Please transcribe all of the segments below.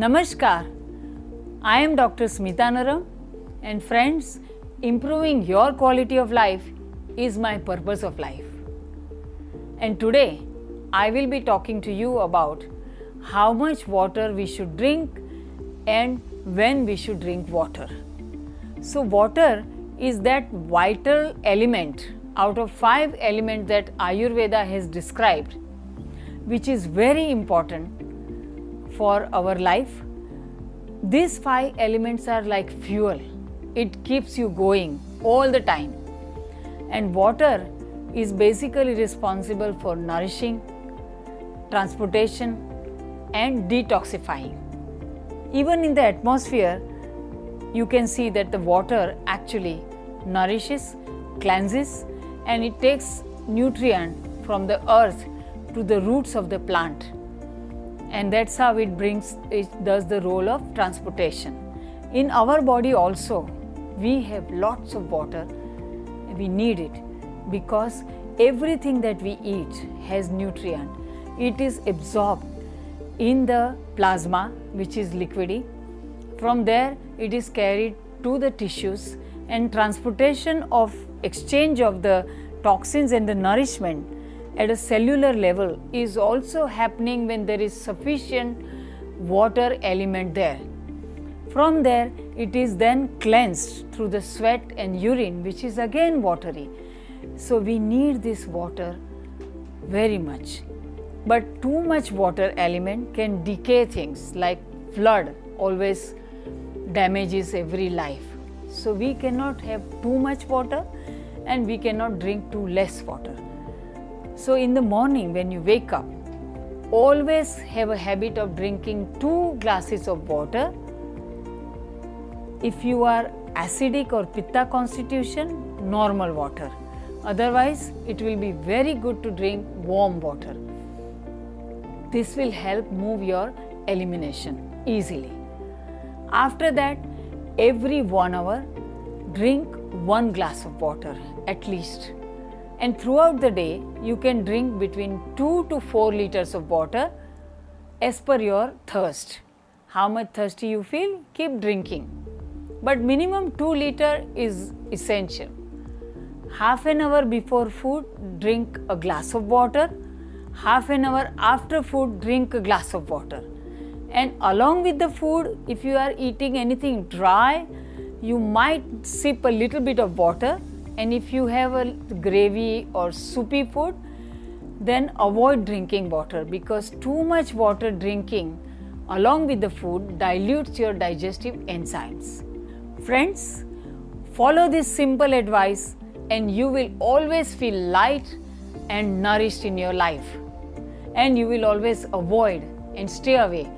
Namaskar. I am Dr. Smita Naram, and friends, improving your quality of life is my purpose of life. And today, I will be talking to you about how much water we should drink and when we should drink water. So, water is that vital element out of five elements that Ayurveda has described, which is very important for our life. These five elements are like fuel, it keeps you going all the time. And water is basically responsible for nourishing, transportation, and detoxifying. Even in the atmosphere, you can see that the water actually nourishes, cleanses, and it takes nutrient from the earth to the roots of the plant. And that's how it brings it does the role of transportation. In our body also, we have lots of water. We need it because everything that we eat has nutrient. It is absorbed in the plasma, which is liquidy. From there, it is carried to the tissues, and transportation of exchange of the toxins and the nourishment at a cellular level is also happening when there is sufficient water element there. From there, it is then cleansed through the sweat and urine, which is again watery. So, we need this water very much. But too much water element can decay things like flood always damages every life. So, we cannot have too much water and we cannot drink too less water. So, in the morning when you wake up, always have a habit of drinking two glasses of water. If you are acidic or pitta constitution, normal water. Otherwise, it will be very good to drink warm water. This will help move your elimination easily. After that, every one hour, drink one glass of water at least. And throughout the day, you can drink between 2 to 4 liters of water as per your thirst. How much thirsty you feel, keep drinking. But minimum 2 liter is essential. Half an hour before food, drink a glass of water. Half an hour after food, drink a glass of water. And along with the food, if you are eating anything dry, you might sip a little bit of water. And if you have a gravy or soupy food, then avoid drinking water because too much water drinking along with the food dilutes your digestive enzymes. Friends, follow this simple advice and you will always feel light and nourished in your life. And you will always avoid and stay away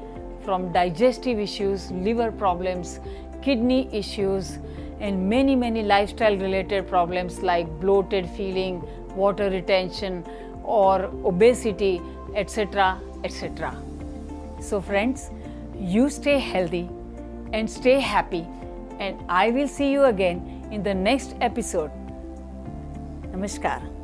from digestive issues, liver problems, kidney issues, and many, many lifestyle related problems like bloated feeling, water retention, or obesity, etc. etc. So, friends, you stay healthy and stay happy, and I will see you again in the next episode. Namaskar.